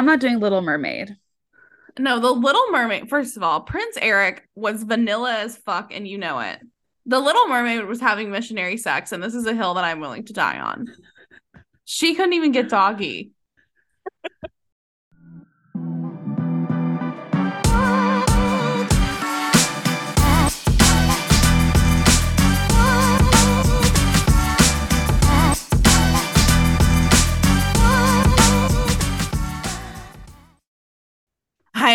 I'm not doing Little Mermaid. No, the Little Mermaid. First of all, Prince Eric was vanilla as fuck, and you know it. The Little Mermaid was having missionary sex, and this is a hill that I'm willing to die on. She couldn't even get doggy.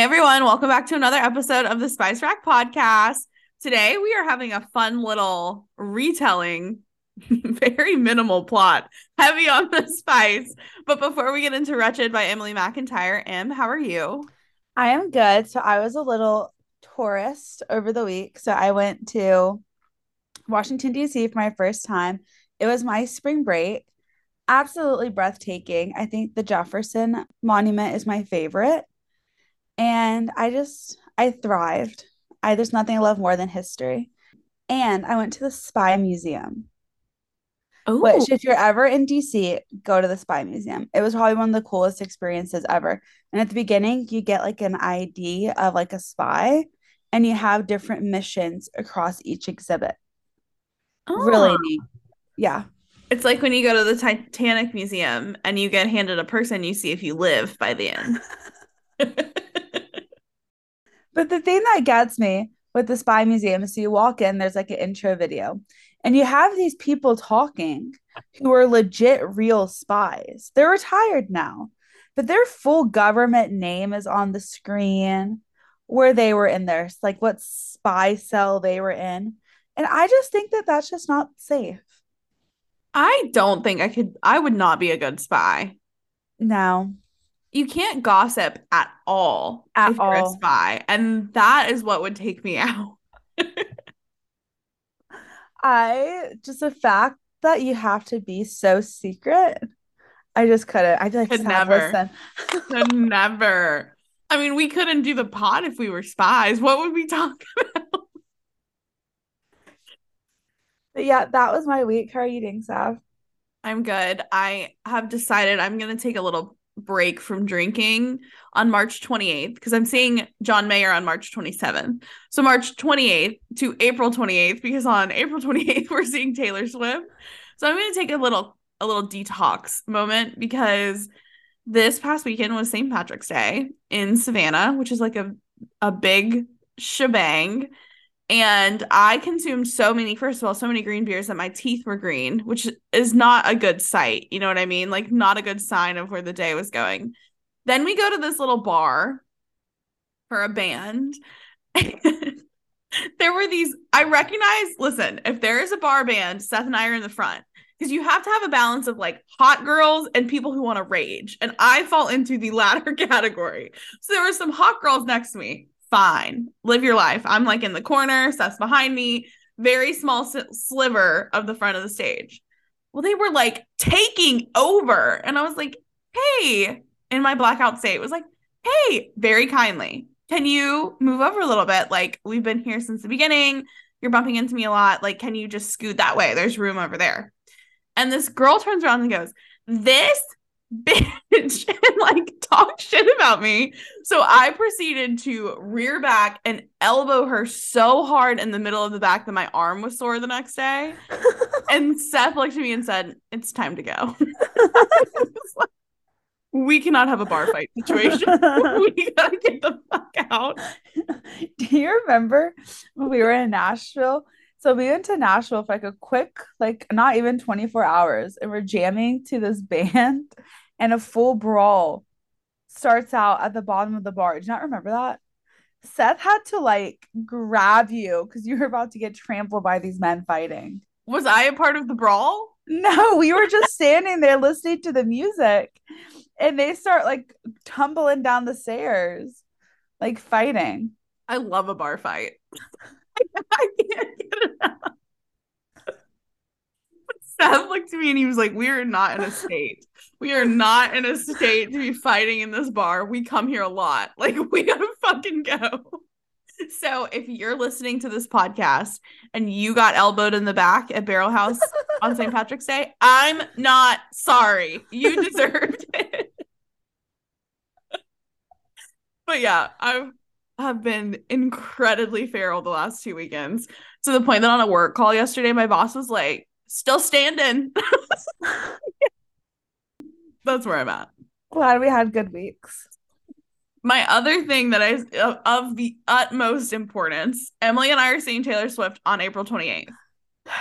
Everyone. Welcome back to another episode of the Spice Rack podcast. Today, we are having a fun little retelling, very minimal plot, heavy on the spice. But before we get into Wretched by Emily McIntire, Em, how are you? I am good. So I was a little tourist over the week. So I went to Washington, D.C. for my first time. It was my spring break. Absolutely breathtaking. I think the Jefferson Monument is my favorite and I just I thrived. I there's nothing I love more than history. And I went to the Spy Museum. Ooh. Which, if you're ever in DC, go to the Spy Museum. It was probably one of the coolest experiences ever. And at the beginning, you get like an ID of like a spy, and you have different missions across each exhibit. Oh. Really ah. neat. Yeah. It's like when you go to the Titanic Museum and you get handed a person, you see if you live by the end. But the thing that gets me with the spy museum is so you walk in, there's like an intro video, and you have these people talking who are legit real spies. They're retired now, but their full government name is on the screen where they were in there, like what spy cell they were in. And I just think that that's just not safe. I don't think I could, I would not be a good spy. No you can't gossip at all at if all. you're a spy, and that is what would take me out. I just the fact that you have to be so secret. I just couldn't. I feel like could never, could never. I mean, we couldn't do the pod if we were spies. What would we talk about? But yeah, that was my week. How are you doing, Sav? I'm good. I have decided I'm gonna take a little break from drinking on March 28th because I'm seeing John Mayer on March 27th. So March 28th to April 28th because on April 28th we're seeing Taylor Swift. So I'm going to take a little a little detox moment because this past weekend was St. Patrick's Day in Savannah, which is like a a big shebang. And I consumed so many, first of all, so many green beers that my teeth were green, which is not a good sight. You know what I mean? Like, not a good sign of where the day was going. Then we go to this little bar for a band. there were these, I recognize, listen, if there is a bar band, Seth and I are in the front because you have to have a balance of like hot girls and people who want to rage. And I fall into the latter category. So there were some hot girls next to me fine. Live your life. I'm like in the corner, Seth's behind me, very small sliver of the front of the stage. Well, they were like taking over. And I was like, hey, in my blackout state, was like, hey, very kindly, can you move over a little bit? Like, we've been here since the beginning. You're bumping into me a lot. Like, can you just scoot that way? There's room over there. And this girl turns around and goes, This bitch and like talk shit about me. So I proceeded to rear back and elbow her so hard in the middle of the back that my arm was sore the next day. and Seth looked at me and said, It's time to go. like, we cannot have a bar fight situation. we gotta get the fuck out. Do you remember when we were in Nashville? So we went to Nashville for like a quick, like not even 24 hours, and we're jamming to this band, and a full brawl starts out at the bottom of the bar. Do you not remember that? Seth had to like grab you because you were about to get trampled by these men fighting. Was I a part of the brawl? No, we were just standing there listening to the music, and they start like tumbling down the stairs, like fighting. I love a bar fight. I can't get it out. Seth looked at me and he was like, We are not in a state. We are not in a state to be fighting in this bar. We come here a lot. Like, we gotta fucking go. So, if you're listening to this podcast and you got elbowed in the back at Barrel House on St. Patrick's Day, I'm not sorry. You deserved it. but yeah, I have been incredibly feral the last two weekends to the point that on a work call yesterday, my boss was like, "Still standing." That's where I'm at. Glad we had good weeks. My other thing that is of, of the utmost importance, Emily and I are seeing Taylor Swift on April 28th.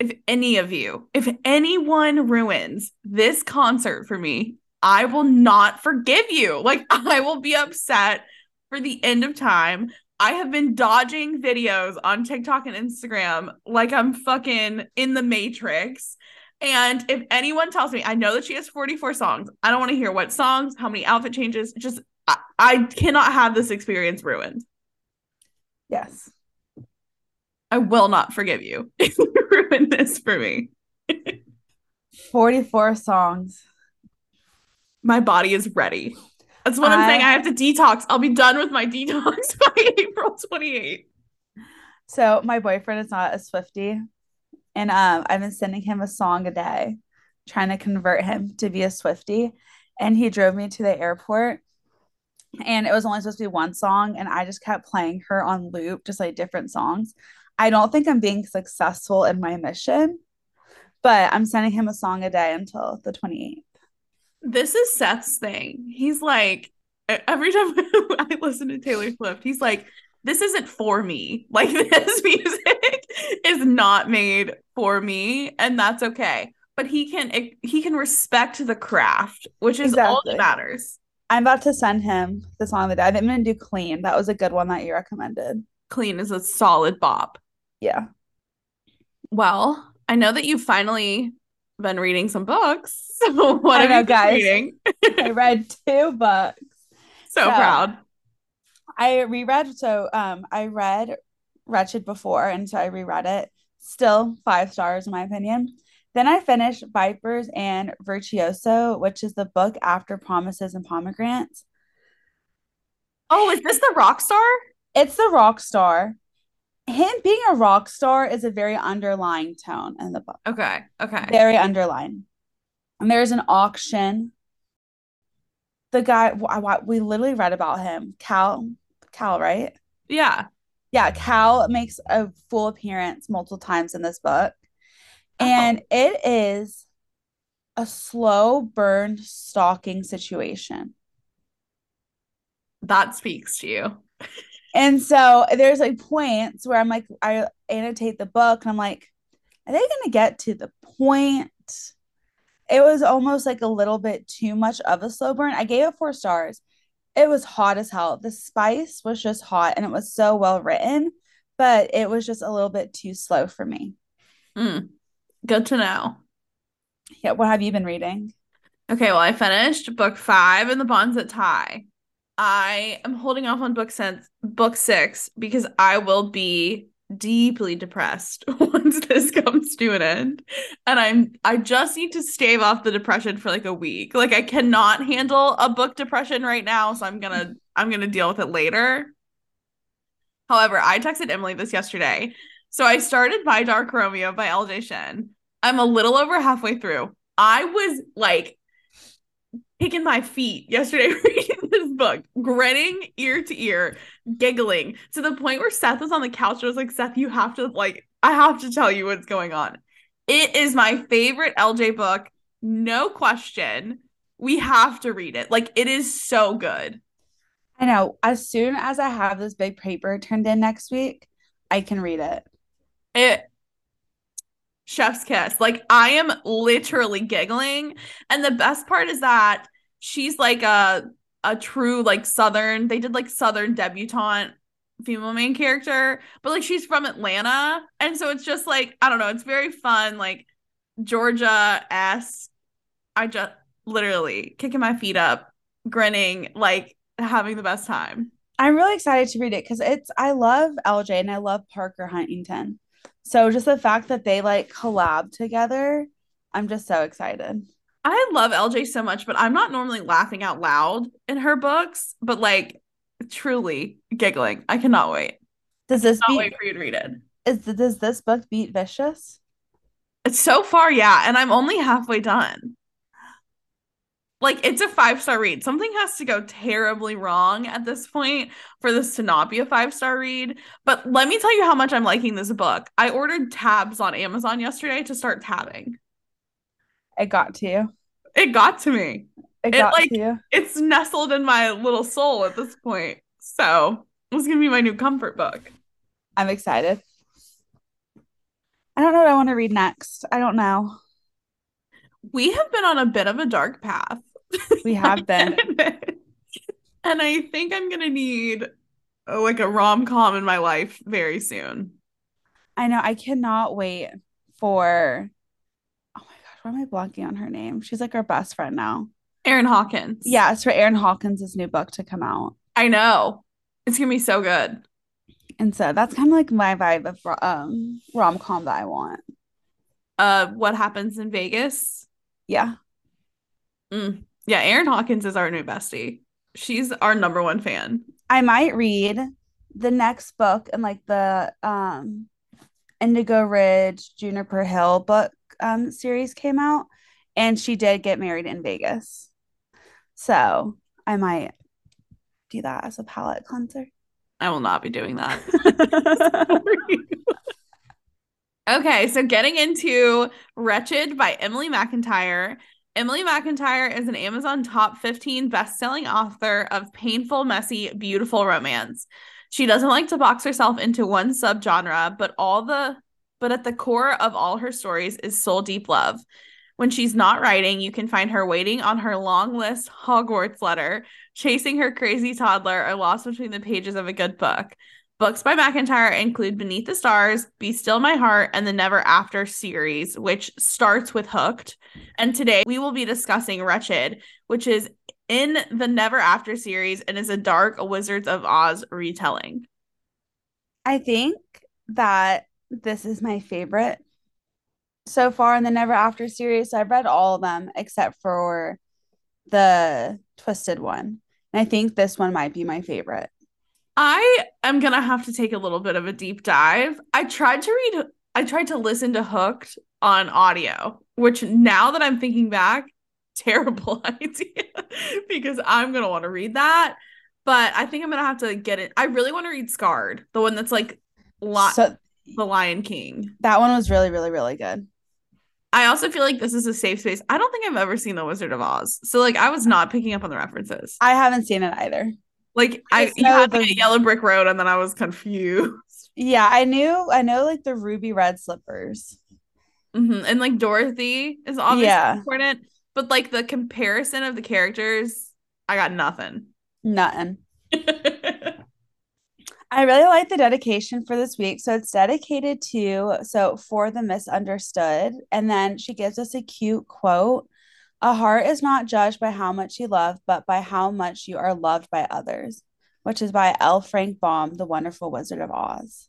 If any of you, if anyone ruins this concert for me, I will not forgive you. Like, I will be upset for the end of time. I have been dodging videos on TikTok and Instagram like I'm fucking in the Matrix. And if anyone tells me, I know that she has 44 songs. I don't want to hear what songs, how many outfit changes. Just, I, I cannot have this experience ruined. Yes. I will not forgive you if you ruin this for me. 44 songs. My body is ready. That's what I, am saying. I have to detox. I'll be done with my detox by April 28th. So my boyfriend is not a Swifty. And um, I've been sending him a song a day, trying to convert him to be a Swifty. And he drove me to the airport. And it was only supposed to be one song. And I just kept playing her on loop, just like different songs. I don't think I'm being successful in my mission, but I'm sending him a song a day until the 28th. This is Seth's thing. He's like, every time I listen to Taylor Swift, he's like, this isn't for me. Like, this music is not made for me, and that's okay. But he can he can respect the craft, which is exactly. all that matters. I'm about to send him the song of the day. I'm gonna do clean. That was a good one that you recommended. Clean is a solid bop. Yeah. Well, I know that you finally been reading some books. So what I know, you guys, reading? I read two books. So, so, proud. I reread. So um, I read Wretched before, and so I reread it. Still five stars in my opinion. Then I finished Vipers and Virtuoso, which is the book after Promises and Pomegranates. Oh, is this the rock star? It's the rock star him being a rock star is a very underlying tone in the book. Okay. Okay. Very underlying. And there's an auction. The guy we literally read about him, Cal, Cal, right? Yeah. Yeah, Cal makes a full appearance multiple times in this book. And oh. it is a slow burn stalking situation. That speaks to you. And so there's like points where I'm like, I annotate the book and I'm like, are they going to get to the point? It was almost like a little bit too much of a slow burn. I gave it four stars. It was hot as hell. The spice was just hot and it was so well written, but it was just a little bit too slow for me. Mm, good to know. Yeah. What have you been reading? Okay. Well, I finished book five in the Bonds that Tie. I am holding off on book sense book six because I will be deeply depressed once this comes to an end. And I'm I just need to stave off the depression for like a week. Like I cannot handle a book depression right now, so I'm gonna I'm gonna deal with it later. However, I texted Emily this yesterday. So I started My Dark Romeo by LJ Shen. I'm a little over halfway through. I was like kicking my feet yesterday reading this book, grinning ear to ear, giggling to the point where Seth was on the couch. I was like, Seth, you have to like, I have to tell you what's going on. It is my favorite LJ book, no question. We have to read it. Like, it is so good. I know. As soon as I have this big paper turned in next week, I can read it. It chef's kiss. Like I am literally giggling. And the best part is that she's like a a true like southern, they did like southern debutante female main character, but like she's from Atlanta. And so it's just like, I don't know, it's very fun, like Georgia s. I just literally kicking my feet up, grinning, like having the best time. I'm really excited to read it because it's I love LJ and I love Parker Huntington. So just the fact that they like collab together, I'm just so excited. I love LJ so much, but I'm not normally laughing out loud in her books, but like truly giggling. I cannot wait. Does this beat, wait for you to read it? Is does this book beat Vicious? It's so far, yeah, and I'm only halfway done. Like it's a five star read. Something has to go terribly wrong at this point for this to not be a five star read. But let me tell you how much I'm liking this book. I ordered tabs on Amazon yesterday to start tabbing. It got to you. It got to me. It It, got like- to you. It's nestled in my little soul at this point. So it's gonna be my new comfort book. I'm excited. I don't know what I want to read next. I don't know. We have been on a bit of a dark path. We have been. and I think I'm gonna need uh, like a rom com in my life very soon. I know. I cannot wait for. Oh my gosh, why am I blanking on her name? She's like our best friend now. Erin Hawkins. Yeah, it's for Erin Hawkins' new book to come out. I know. It's gonna be so good. And so that's kind of like my vibe of um rom com that I want. Uh, what happens in Vegas? Yeah. Mm. Yeah, Erin Hawkins is our new bestie. She's our number one fan. I might read the next book and like the um Indigo Ridge Juniper Hill book um series came out and she did get married in Vegas. So I might do that as a palate cleanser. I will not be doing that. Okay, so getting into Wretched by Emily McIntire. Emily McIntire is an Amazon top 15 best-selling author of painful, messy, beautiful romance. She doesn't like to box herself into one subgenre, but all the but at the core of all her stories is soul deep love. When she's not writing, you can find her waiting on her long list Hogwarts letter, chasing her crazy toddler, or lost between the pages of a good book. Books by McIntire include Beneath the Stars, Be Still My Heart, and the Never After series, which starts with Hooked. And today we will be discussing Wretched, which is in the Never After series and is a dark Wizards of Oz retelling. I think that this is my favorite so far in the Never After series. I've read all of them except for the Twisted one. And I think this one might be my favorite. I am gonna have to take a little bit of a deep dive. I tried to read, I tried to listen to Hooked on audio, which now that I'm thinking back, terrible idea because I'm gonna want to read that. But I think I'm gonna have to get it. I really want to read Scarred, the one that's like Li- So the Lion King. that one was really, really, really good. I also feel like this is a safe space. I don't think I've ever seen The Wizard of Oz, so like I was not picking up on the references. I haven't seen it either. Like I just you had the- Yellow Brick Road, and then I was confused. Yeah, I knew I know like the ruby red slippers. hmm And like Dorothy is obviously Yeah. important, but like the comparison of the characters, I got nothing. Nothing. I really like the dedication for this week. So it's dedicated to so for the misunderstood. And then she gives us a cute quote. A heart is not judged by how much you love, but by how much you are loved by others, which is by L. Frank Baum, The Wonderful Wizard of Oz.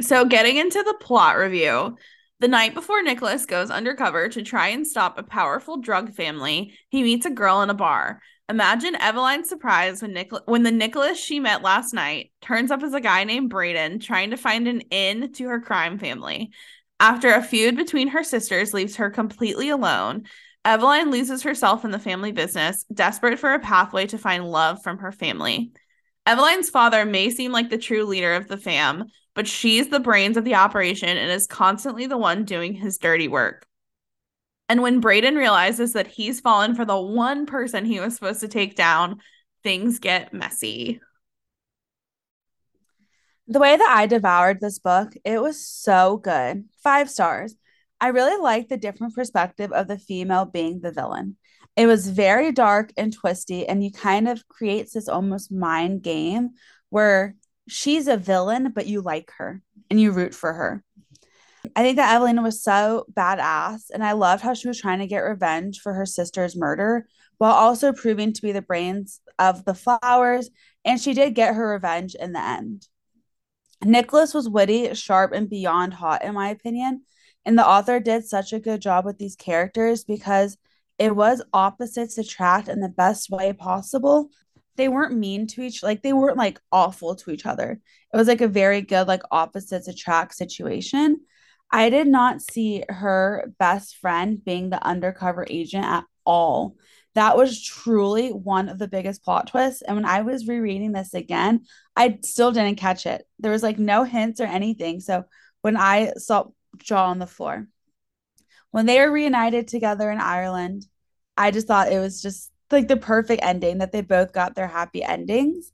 so getting into the plot review. The night before Nicholas goes undercover to try and stop a powerful drug family, he meets a girl in a bar. Imagine Eveline's surprise when Nichol- when the Nicholas she met last night turns up as a guy named Braden trying to find an in to her crime family. After a feud between her sisters leaves her completely alone, Eveline loses herself in the family business, desperate for a pathway to find love from her family. Evelyn's father may seem like the true leader of the fam, but she's the brains of the operation and is constantly the one doing his dirty work. And when Braden realizes that he's fallen for the one person he was supposed to take down, things get messy. The way that I devoured this book, it was so good. Five stars. I really liked the different perspective of the female being the villain. It was very dark and twisty, and you kind of creates this almost mind game where she's a villain, but you like her and you root for her. I think that Evelina was so badass, and I loved how she was trying to get revenge for her sister's murder while also proving to be the brains of the flowers, and she did get her revenge in the end. Nicholas was witty, sharp, and beyond hot, in my opinion. And the author did such a good job with these characters because it was opposites attract in the best way possible. They weren't mean to each like they weren't like awful to each other. It was like a very good like opposites attract situation. I did not see her best friend being the undercover agent at all that was truly one of the biggest plot twists. And when I was rereading this again, I still didn't catch it. There was like no hints or anything. So when I saw jaw on the floor, when they were reunited together in Ireland, I just thought it was just like the perfect ending that they both got their happy endings.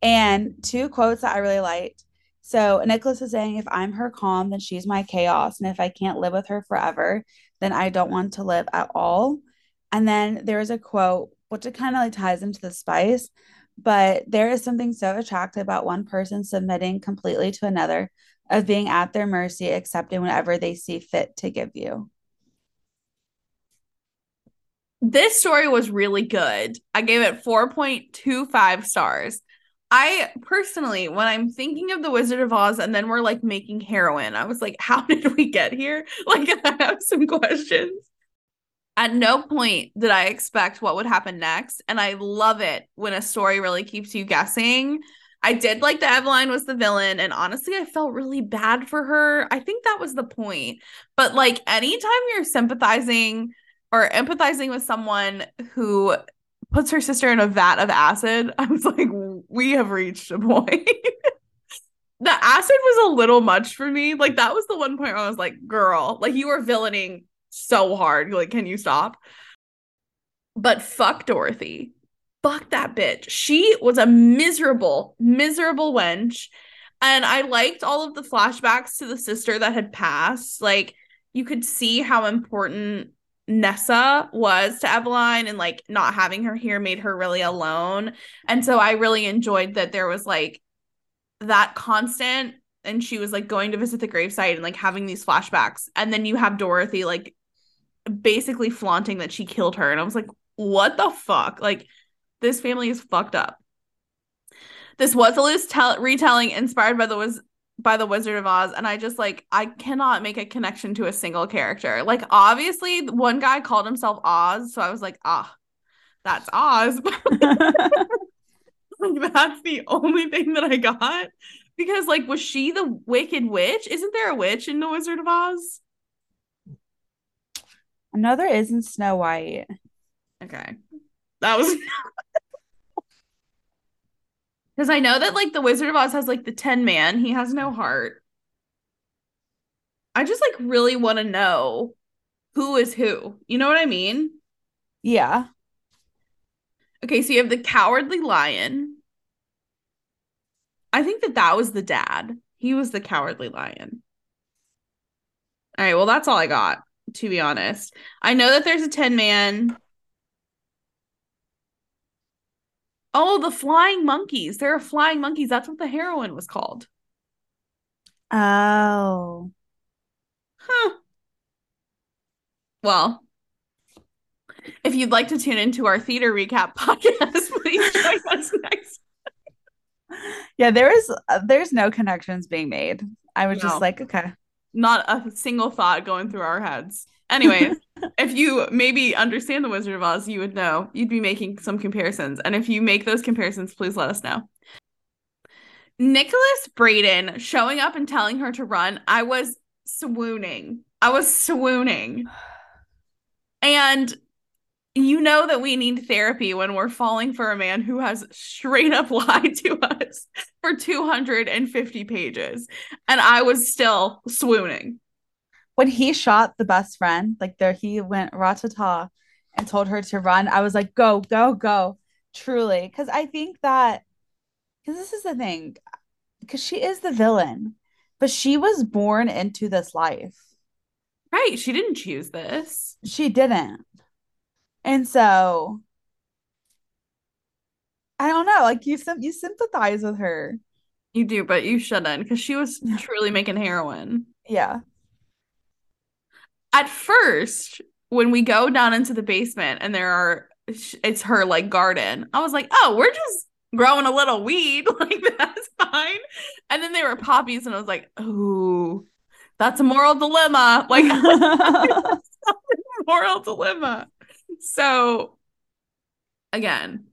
And two quotes that I really liked. So Nicholas is saying, if I'm her calm, then she's my chaos. And if I can't live with her forever, then I don't want to live at all. And then there's a quote, which it kind of like ties into the spice, but there is something so attractive about one person submitting completely to another, of being at their mercy, accepting whatever they see fit to give you. This story was really good. I gave it 4.25 stars. I personally, when I'm thinking of the Wizard of Oz and then we're like making heroin, I was like, how did we get here? Like, I have some questions. At no point did I expect what would happen next. And I love it when a story really keeps you guessing. I did like that Eveline was the villain. And honestly, I felt really bad for her. I think that was the point. But like, anytime you're sympathizing or empathizing with someone who puts her sister in a vat of acid, I was like, we have reached a point. the acid was a little much for me. Like that was the one point where I was like, girl, like you were villaining so hard. Like, can you stop? But fuck Dorothy. Fuck that bitch. She was a miserable, miserable wench. And I liked all of the flashbacks to the sister that had passed. Like, you could see how important Nessa was to Eveline and like not having her here made her really alone. And so I really enjoyed that there was like that constant and she was like going to visit the gravesite and like having these flashbacks. And then you have Dorothy like basically flaunting that she killed her. And I was like, what the fuck? Like, this family is fucked up. This was a loose tell- retelling inspired by the was by the Wizard of Oz, and I just like I cannot make a connection to a single character. Like, obviously, one guy called himself Oz, so I was like, ah, that's Oz. like, that's the only thing that I got. Because, like, was she the Wicked Witch? Isn't there a witch in the Wizard of Oz? Another isn't Snow White. Okay. That was because I know that like the Wizard of Oz has like the Tin Man. He has no heart. I just like really want to know who is who. You know what I mean? Yeah. Okay, so you have the Cowardly Lion. I think that that was the dad. He was the Cowardly Lion. All right, well that's all I got to be honest. I know that there's a Tin Man. Oh, the flying monkeys. There are flying monkeys. That's what the heroin was called. Oh. Huh. Well, if you'd like to tune into our theater recap podcast, please join us next. Yeah, there is uh, there's no connections being made. I was no. just like, okay not a single thought going through our heads. Anyways, if you maybe understand the Wizard of Oz, you would know. You'd be making some comparisons. And if you make those comparisons, please let us know. Nicholas Braden showing up and telling her to run, I was swooning. I was swooning. And you know that we need therapy when we're falling for a man who has straight up lied to us for 250 pages. And I was still swooning. When he shot the best friend, like there he went ratata and told her to run, I was like, go, go, go. Truly. Cause I think that because this is the thing, because she is the villain, but she was born into this life. Right. She didn't choose this. She didn't. And so I don't know, like you you sympathize with her. You do, but you shouldn't because she was truly making heroin. Yeah. At first, when we go down into the basement and there are it's her like garden, I was like, oh, we're just growing a little weed. Like that's fine. And then they were poppies, and I was like, oh, that's a moral dilemma. Like moral dilemma. So again,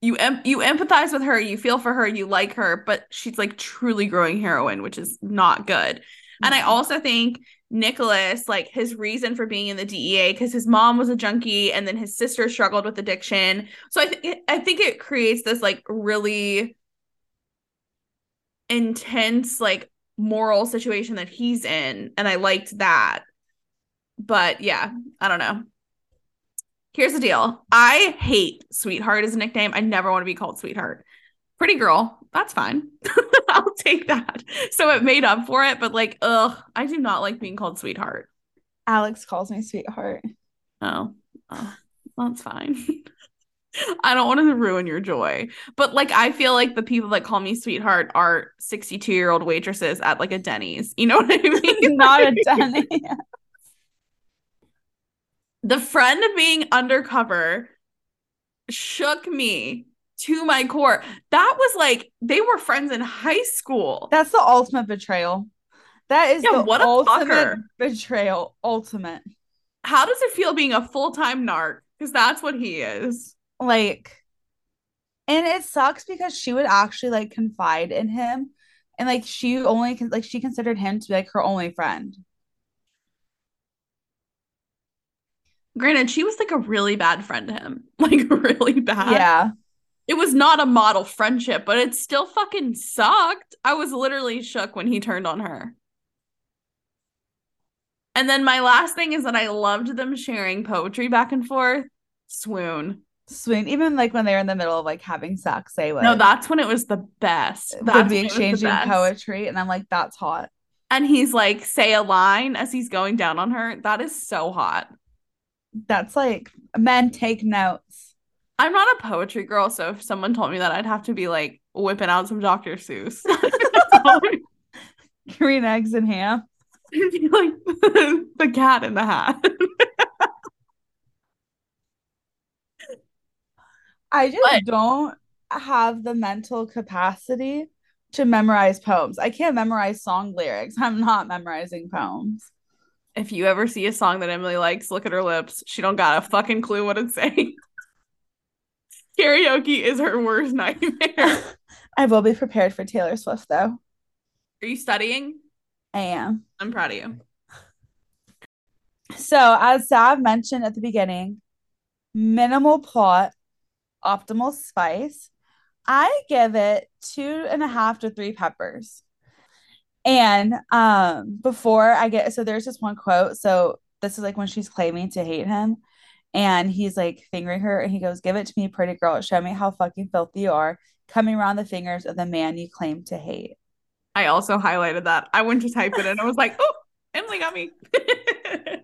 you em- you empathize with her, you feel for her, you like her, but she's like truly growing heroin, which is not good. Mm-hmm. And I also think Nicholas, like his reason for being in the DEA, because his mom was a junkie and then his sister struggled with addiction. So I think I think it creates this like really intense, like moral situation that he's in. And I liked that. But yeah, I don't know. Here's the deal. I hate sweetheart as a nickname. I never want to be called sweetheart. Pretty girl, that's fine. I'll take that. So it made up for it, but like, ugh, I do not like being called sweetheart. Alex calls me sweetheart. Oh, oh that's fine. I don't want to ruin your joy. But like I feel like the people that call me sweetheart are 62 year old waitresses at like a Denny's. You know what I mean? Not a Denny's. the friend being undercover shook me to my core. That was like they were friends in high school. That's the ultimate betrayal. That is Yeah, the what a ultimate fucker. betrayal. Ultimate. How does it feel being a full time narc? Because that's what he is. Like, and it sucks because she would actually like confide in him. And like she only like she considered him to be like her only friend. Granted, she was like a really bad friend to him. Like really bad. Yeah. It was not a model friendship, but it still fucking sucked. I was literally shook when he turned on her. And then my last thing is that I loved them sharing poetry back and forth. Swoon. Swoon. Even like when they were in the middle of like having sex, they would No, that's when it was the best. That would be exchanging poetry. And I'm like, that's hot. And he's like, say a line as he's going down on her. That is so hot. That's like men take notes. I'm not a poetry girl, so if someone told me that, I'd have to be like whipping out some Dr. Seuss. Green eggs and ham. Be like the cat in the hat. I just But- don't have the mental capacity to memorize poems. I can't memorize song lyrics. I'm not memorizing poems. if you ever see a song that Emily likes, look at her lips. She don't got a fucking clue what it's saying. Karaoke is her worst nightmare. I will be prepared for Taylor Swift though. Are you studying? I am. I'm proud of you. So, as Sav mentioned at the beginning, minimal plot, optimal spice. I give it two and a half to three peppers. And um, before I get so there's this one quote. So this is like when she's claiming to hate him, and he's like fingering her, and he goes, "Give it to me, pretty girl. Show me how fucking filthy you are, coming around the fingers of the man you claim to hate." I also highlighted that. I went to type it and I was like, oh, Emily got me.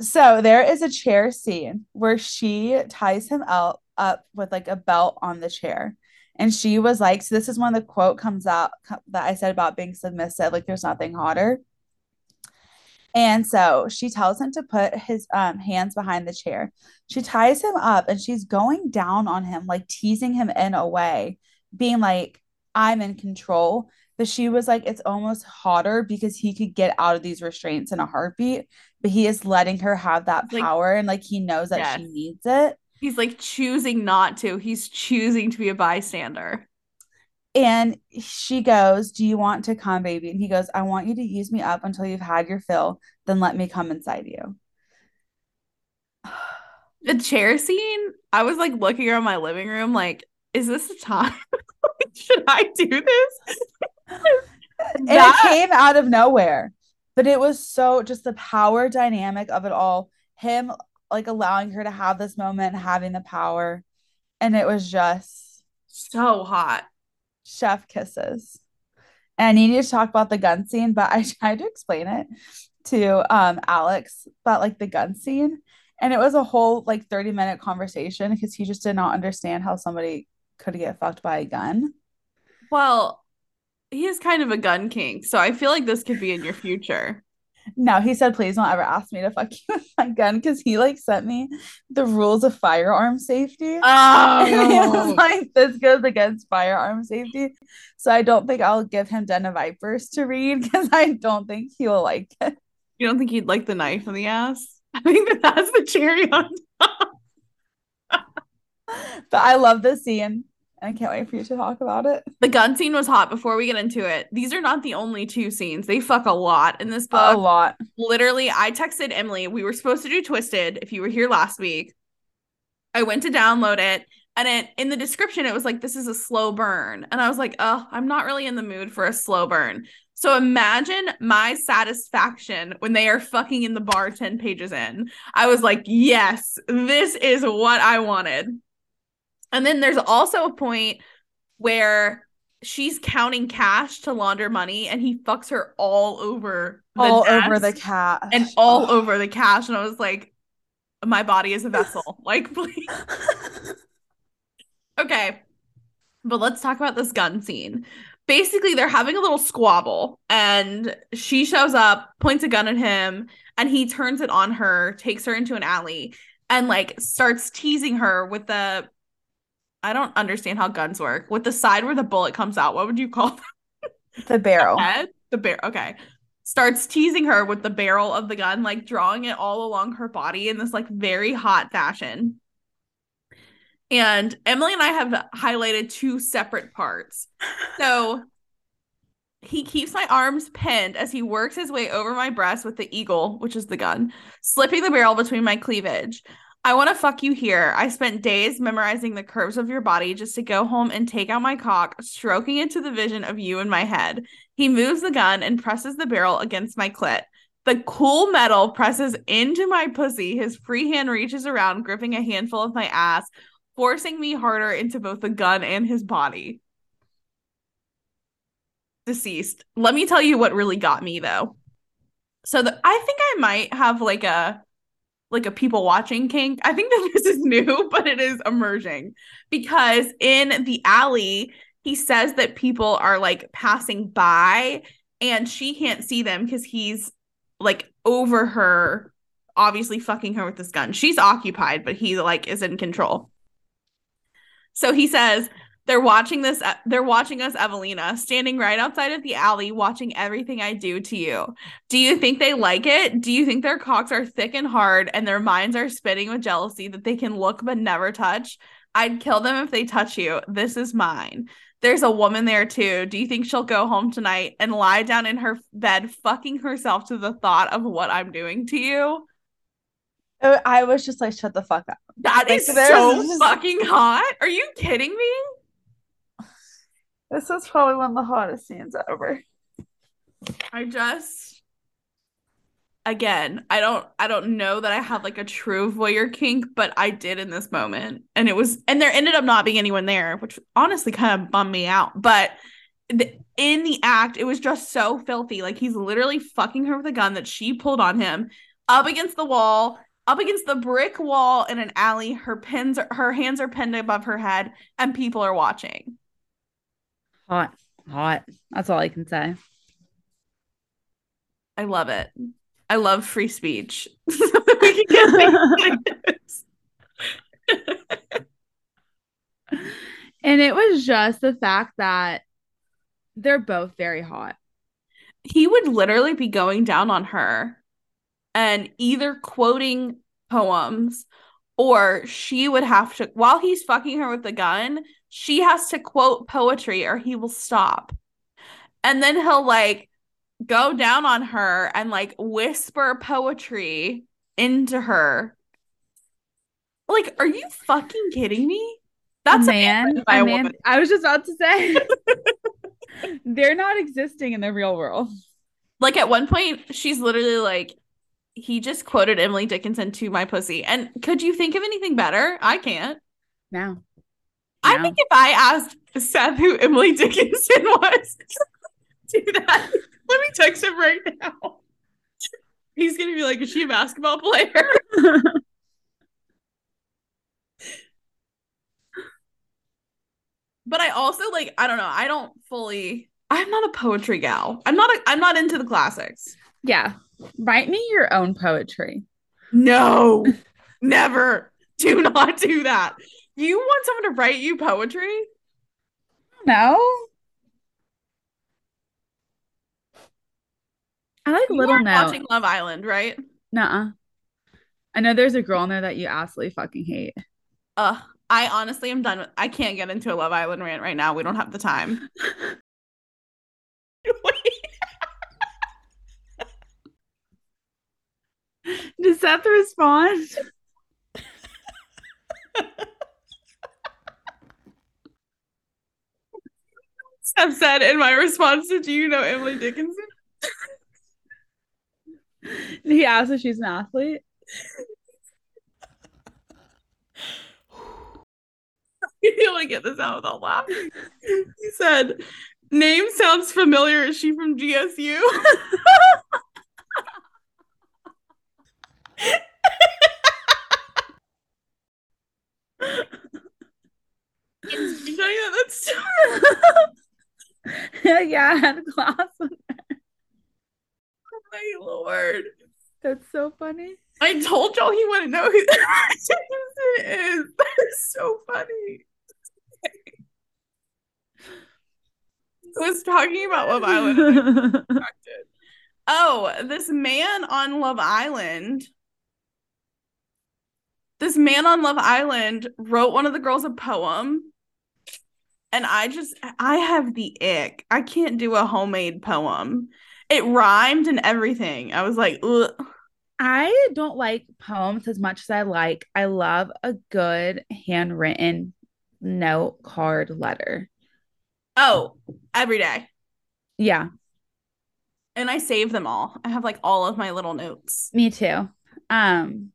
So there is a chair scene where she ties him up up with like a belt on the chair. And she was like, so this is when the quote comes out that I said about being submissive, like there's nothing hotter. And so she tells him to put his um, hands behind the chair. She ties him up and she's going down on him, like teasing him in a way, being like, I'm in control. But she was like, it's almost hotter because he could get out of these restraints in a heartbeat, but he is letting her have that Like- power and like he knows that she needs it. He's like choosing not to. He's choosing to be a bystander. And she goes, Do you want to come, baby? And he goes, I want you to use me up until you've had your fill, then let me come inside you. The chair scene, I was like looking around my living room, like, is this the time? Should I do this? And That- it came out of nowhere, but it was so just the power dynamic of it all. Him like allowing her to have this moment, having the power. And it was just so hot. Chef kisses. And I needed to talk about the gun scene, but I tried to explain it to um Alex about like the gun scene. And it was a whole like 30 minute conversation because he just did not understand how somebody could get fucked by a gun. Well, he is kind of a gun king, so I feel like this could be in your future. No, he said, please don't ever ask me to fuck you with my gun because he like sent me the rules of firearm safety. And he oh, was Oh, like, this goes against firearm safety. So I don't think I'll give him Den of Vipers to read because I don't think he will like it. you don't think he'd like the knife in the ass? I think that that's the cherry on top. But I love this scene. I can't wait for you to talk about it. The gun scene was hot before we get into it. These are not the only two scenes. They fuck a lot in this book. A lot. Literally, I texted Emily. We were supposed to do Twisted if you were here last week. I went to download it and it in the description it was like this is a slow burn. And I was like, "Oh, I'm not really in the mood for a slow burn." So imagine my satisfaction when they are fucking in the bar 10 pages in. I was like, "Yes, this is what I wanted." And then there's also a point where she's counting cash to launder money and he fucks her all over all over the cash. and all oh. over the cash. And i was like my body is a vessel. Like please. Okay but let's talk about this gun scene. Basically they're having a little squabble and she shows up points a gun at him and he turns it on her takes her into an alley and like starts teasing her with the I don't understand how guns work. With the side where the bullet comes out, what would you call that? The barrel. the head? The barrel. Okay. Starts teasing her with the barrel of the gun, like drawing it all along her body in this like very hot fashion. And Emily and I have highlighted two separate parts. So he keeps my arms pinned as he works his way over my breast with the eagle, which is the gun, slipping the barrel between my cleavage. I want to fuck you here. I spent days memorizing the curves of your body just to go home and take out my cock, stroking it to the vision of you in my head. He moves the gun and presses the barrel against my clit. The cool metal presses into my pussy. His free hand reaches around, gripping a handful of my ass, forcing me harder into both the gun and his body. Deceased. Let me tell you what really got me though. So the, I think I might have like a like a people watching kink. I think that this is new, but it is emerging because in the alley, he says that people are like passing by and she can't see them because he's like over her, obviously fucking her with this gun. She's occupied, but he like is in control. So he says, they're watching this. Uh, they're watching us, Evelina, standing right outside of the alley, watching everything I do to you. Do you think they like it? Do you think their cocks are thick and hard and their minds are spinning with jealousy that they can look but never touch? I'd kill them if they touch you. This is mine. There's a woman there too. Do you think she'll go home tonight and lie down in her bed, fucking herself to the thought of what I'm doing to you? Oh, I was just like, shut the fuck up. That like, is so just... fucking hot. Are you kidding me? This is probably one of the hottest scenes ever. I just again, I don't I don't know that I have like a true voyeur kink, but I did in this moment. And it was and there ended up not being anyone there, which honestly kind of bummed me out. But the, in the act, it was just so filthy. Like he's literally fucking her with a gun that she pulled on him up against the wall, up against the brick wall in an alley. Her pins her hands are pinned above her head and people are watching. Hot. Hot. That's all I can say. I love it. I love free speech. and it was just the fact that they're both very hot. He would literally be going down on her and either quoting poems or she would have to while he's fucking her with the gun she has to quote poetry or he will stop and then he'll like go down on her and like whisper poetry into her like are you fucking kidding me that's a man, a man, man i was just about to say they're not existing in the real world like at one point she's literally like he just quoted Emily Dickinson to my pussy. And could you think of anything better? I can't. No. I think if I asked Seth who Emily Dickinson was, do that. Let me text him right now. He's gonna be like, "Is she a basketball player?" but I also like, I don't know. I don't fully. I'm not a poetry gal. I'm not. A, I'm not into the classics. Yeah, Write me your own poetry. No, never. Do not do that. You want someone to write you poetry? No. I like you little note. Watching Love Island, right? Nuh-uh. I know there's a girl in there that you absolutely fucking hate. Uh, I honestly am done with I can't get into a Love Island rant right now. We don't have the time. Does Seth respond? I've said in my response to do you know Emily Dickinson? he asked if she's an athlete. You want to get this out without laughing. He said, "Name sounds familiar. Is she from GSU?" that's yeah, I had class with her. My lord. That's so funny. I told y'all he wouldn't know who Dickinson is. That's so funny. I was talking about Love Island. oh, this man on Love Island. This man on Love Island wrote one of the girls a poem and I just I have the ick. I can't do a homemade poem. It rhymed and everything. I was like, Ugh. I don't like poems as much as I like. I love a good handwritten note card letter. Oh, every day. Yeah. And I save them all. I have like all of my little notes. Me too. Um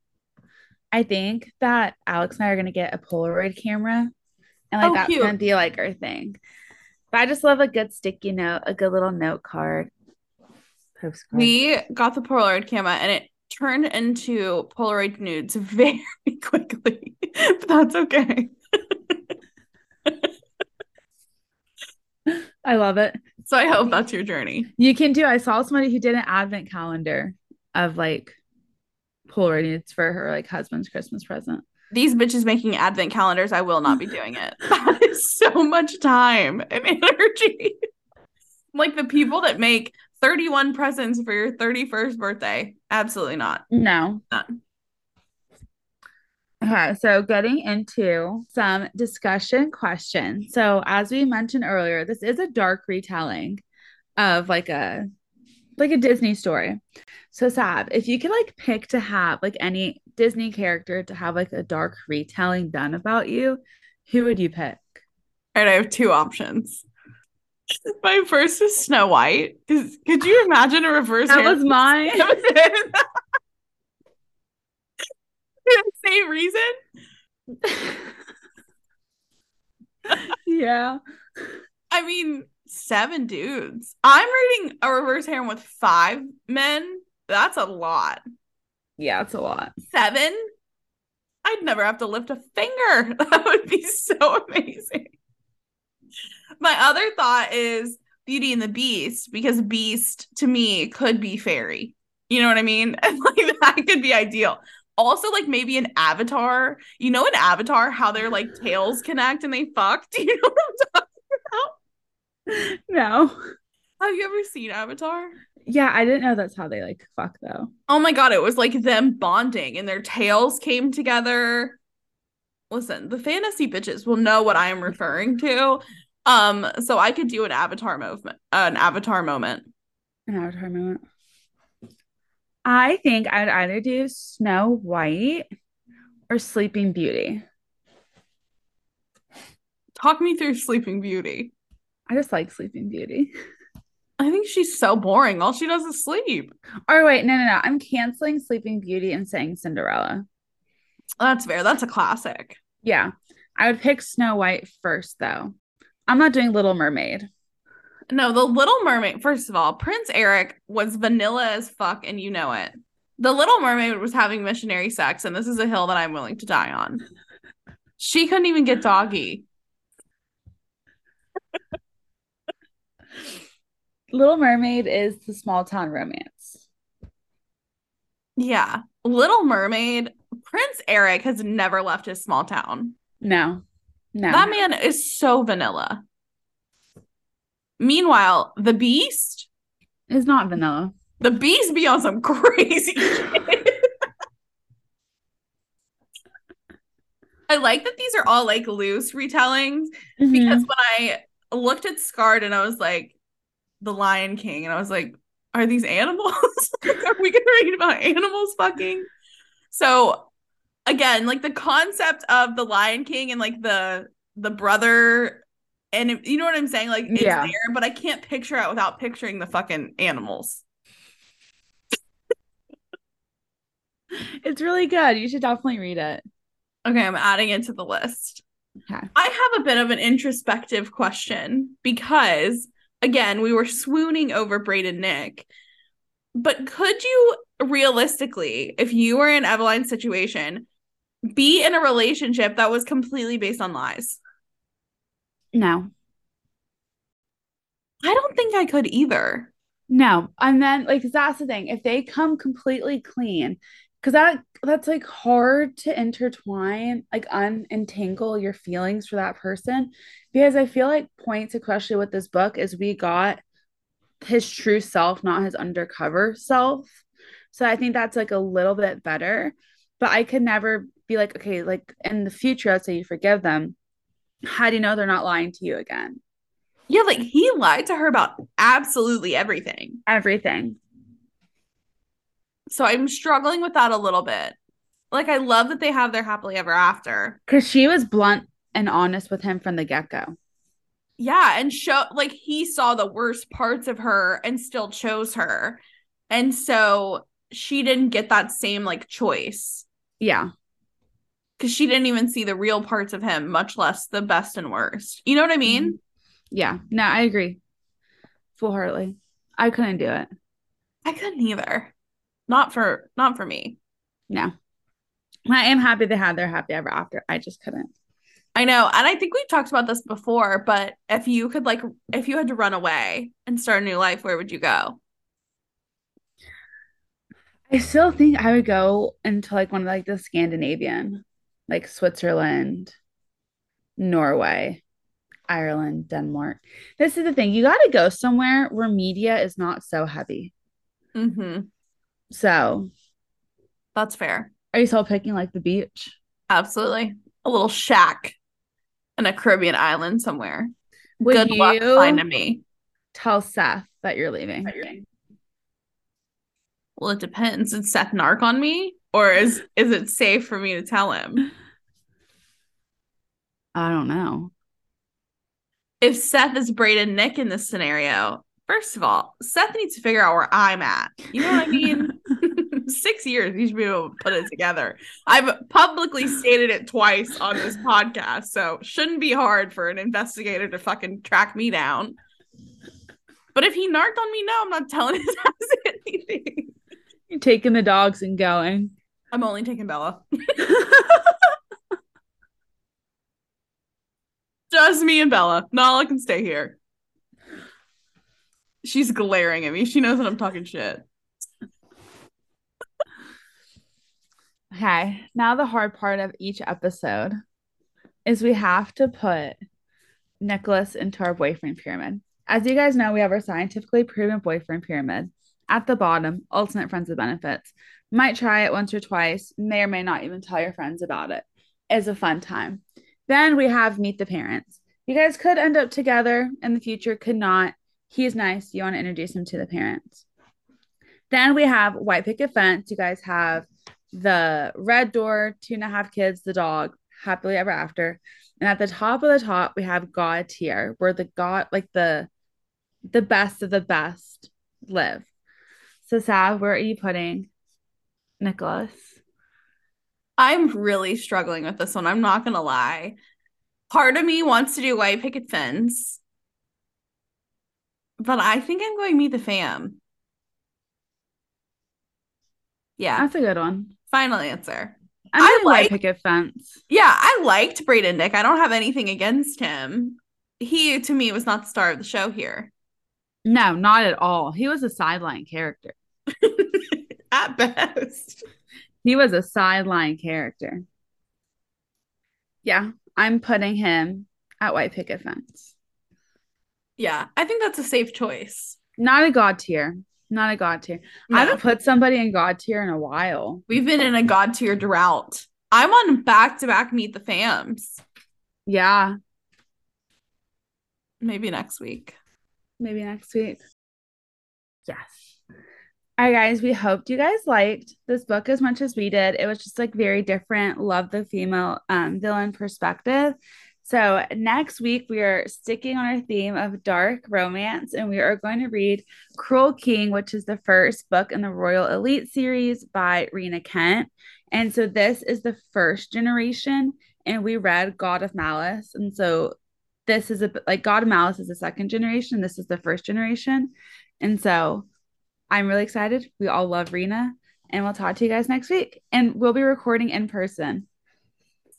I think that Alex and I are gonna get a Polaroid camera and like oh, that's cute. gonna be like our thing. But I just love a good sticky note, a good little note card. Postcard. We got the Polaroid camera and it turned into Polaroid nudes very quickly. but that's okay. I love it. So I hope that's your journey. You can do. I saw somebody who did an advent calendar of like Polaroid nudes for her like husband's Christmas present these bitches making advent calendars, I will not be doing it. That is so much time and energy. like the people that make 31 presents for your 31st birthday. Absolutely not. No. None. Okay, so getting into some discussion questions. So, as we mentioned earlier, this is a dark retelling of like a like a Disney story. So Sav, if you could like pick to have like any Disney character to have like a dark retelling done about you, who would you pick? All right, I have two options. My first is Snow White. Could you imagine a reverse? That was mine. Same reason. yeah. I mean, seven dudes. I'm reading a reverse harem with five men. That's a lot. Yeah, it's a lot. Seven? I'd never have to lift a finger. That would be so amazing. My other thought is Beauty and the Beast, because Beast to me could be fairy. You know what I mean? And like that could be ideal. Also, like maybe an avatar. You know, an avatar, how their like tails connect and they fuck. Do you know what I'm talking about? No. Have you ever seen Avatar? Yeah, I didn't know that's how they like fuck though. Oh my god, it was like them bonding and their tails came together. Listen, the fantasy bitches will know what I am referring to. Um, so I could do an avatar movement, uh, an avatar moment. An avatar moment. I think I'd either do Snow White or Sleeping Beauty. Talk me through Sleeping Beauty. I just like Sleeping Beauty. I think she's so boring. All she does is sleep. All right, wait. no, no, no. I'm canceling Sleeping Beauty and saying Cinderella. That's fair. That's a classic. Yeah. I would pick Snow White first, though. I'm not doing Little Mermaid. No, the Little Mermaid, first of all, Prince Eric was vanilla as fuck, and you know it. The Little Mermaid was having missionary sex, and this is a hill that I'm willing to die on. She couldn't even get doggy. Little Mermaid is the small town romance. Yeah. Little Mermaid, Prince Eric has never left his small town. No. No. That man is so vanilla. Meanwhile, the Beast is not vanilla. The Beast be on some crazy. I like that these are all like loose retellings Mhm. because when I looked at Scarred and I was like, The Lion King, and I was like, Are these animals? Are we gonna read about animals fucking? So again, like the concept of the Lion King and like the the brother and it- you know what I'm saying? Like it's Yeah. there, but I can't picture it without picturing the fucking animals. it's really good. You should definitely read it. Okay, I'm adding it to the list. Okay. I have a bit of an introspective question because, again, we were swooning over Braden Nick. But could you realistically, if you were in Eveline's situation, be in a relationship that was completely based on lies? No. I don't think I could either. No. And then like that's the thing. If they come completely clean, because that that's like hard to intertwine, like unentangle your feelings for that person. Because I feel like points, especially with this book, is we got his true self, not his undercover self. So I think that's like a little bit better. But I could never be like, okay, like in the future, let's say you forgive them. How do you know they're not lying to you again? Yeah, like he lied to her about absolutely everything. Everything. So I'm struggling with that a little bit. Like, I love that they have their happily ever after. Because she was blunt and honest with him from the get go. Yeah, and show like he saw the worst parts of her and still chose her. And so she didn't get that same like choice Yeah. because she didn't even see the real parts of him, much less the best and worst. You know what I mean? Mm-hmm. Yeah. No, I agree. Full heartedly. I couldn't do it. I couldn't either. Not for not for me. No. I am happy they had their happy ever after. I just couldn't. I know. And I think we've talked about this before, but if you could like if you had to run away and start a new life, where would you go? I still think I would go into like one of like the Scandinavian, like Switzerland, Norway, Ireland, Denmark. This is the thing. You got to go somewhere where media is not so heavy. Mm-hmm. So, That's fair. are you still picking like the beach? Absolutely. A little shack in a Caribbean island somewhere. Would Good luck you- finding me. Tell Seth that you're leaving. Well, it depends. Did Seth narc on me? Or is is it safe for me to tell him? I don't know. If Seth is Braden Nick in this scenario, first of all, Seth needs to figure out where I'm at. You know what I mean? Six years, You should be able to put it together. I've publicly stated it twice on this podcast, so shouldn't be hard for an investigator to fucking track me down. But if he narked on me, no, I'm not telling his ass anything. You're taking the dogs and going. I'm only taking Bella. Just me and Bella. Nala can stay here. She's glaring at me. She knows that I'm talking shit. Okay, now the hard part of each episode is we have to put Nicholas into our boyfriend pyramid. As you guys know, we have our scientifically proven boyfriend pyramid. At the bottom, ultimate friends with benefits. Might try it once or twice, may or may not even tell your friends about it. It's a fun time. Then we have meet the parents. You guys could end up together in the future, could not. He's nice. You want to introduce him to the parents. Then we have white picket fence. You guys have the red door, two and a half kids, the dog, happily ever after. And at the top of the top, we have God tier, where the God, like the the best of the best live. So Sav, where are you putting Nicholas? I'm really struggling with this one. I'm not gonna lie. Part of me wants to do white picket fence, but I think I'm going meet the fam. Yeah, That's a good one. Final answer. I'm I like- picket fence. Yeah, I liked Braden Nick. I don't have anything against him. He to me was not the star of the show here. No, not at all. He was a sideline character. At best. He was a sideline character. Yeah, I'm putting him at white picket fence. Yeah, I think that's a safe choice. Not a god tier. Not a god tier. I No. haven't put somebody in god tier in a while. We've been in a god tier drought. I'm on back to back Meet the Fams. Yeah. Maybe next week. Maybe next week. Yes. All right, guys, we hoped you guys liked this book as much as we did. It was just like very different. Love the female um, villain perspective. So, next week, we are sticking on our theme of dark romance, and we are going to read Cruel King, which is the first book in the Royal Elite series by Rina Kent. And so, this is the first generation, and we read God of Malice. And so, this is a like God of Malice is the second generation, this is the first generation. And so, I'm really excited. We all love Rina, and we'll talk to you guys next week. And we'll be recording in person.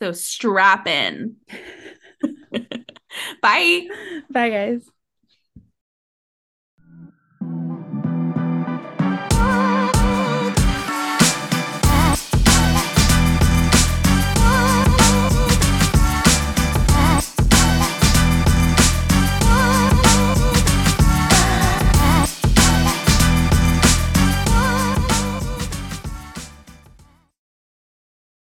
So strap in. Bye. Bye, guys.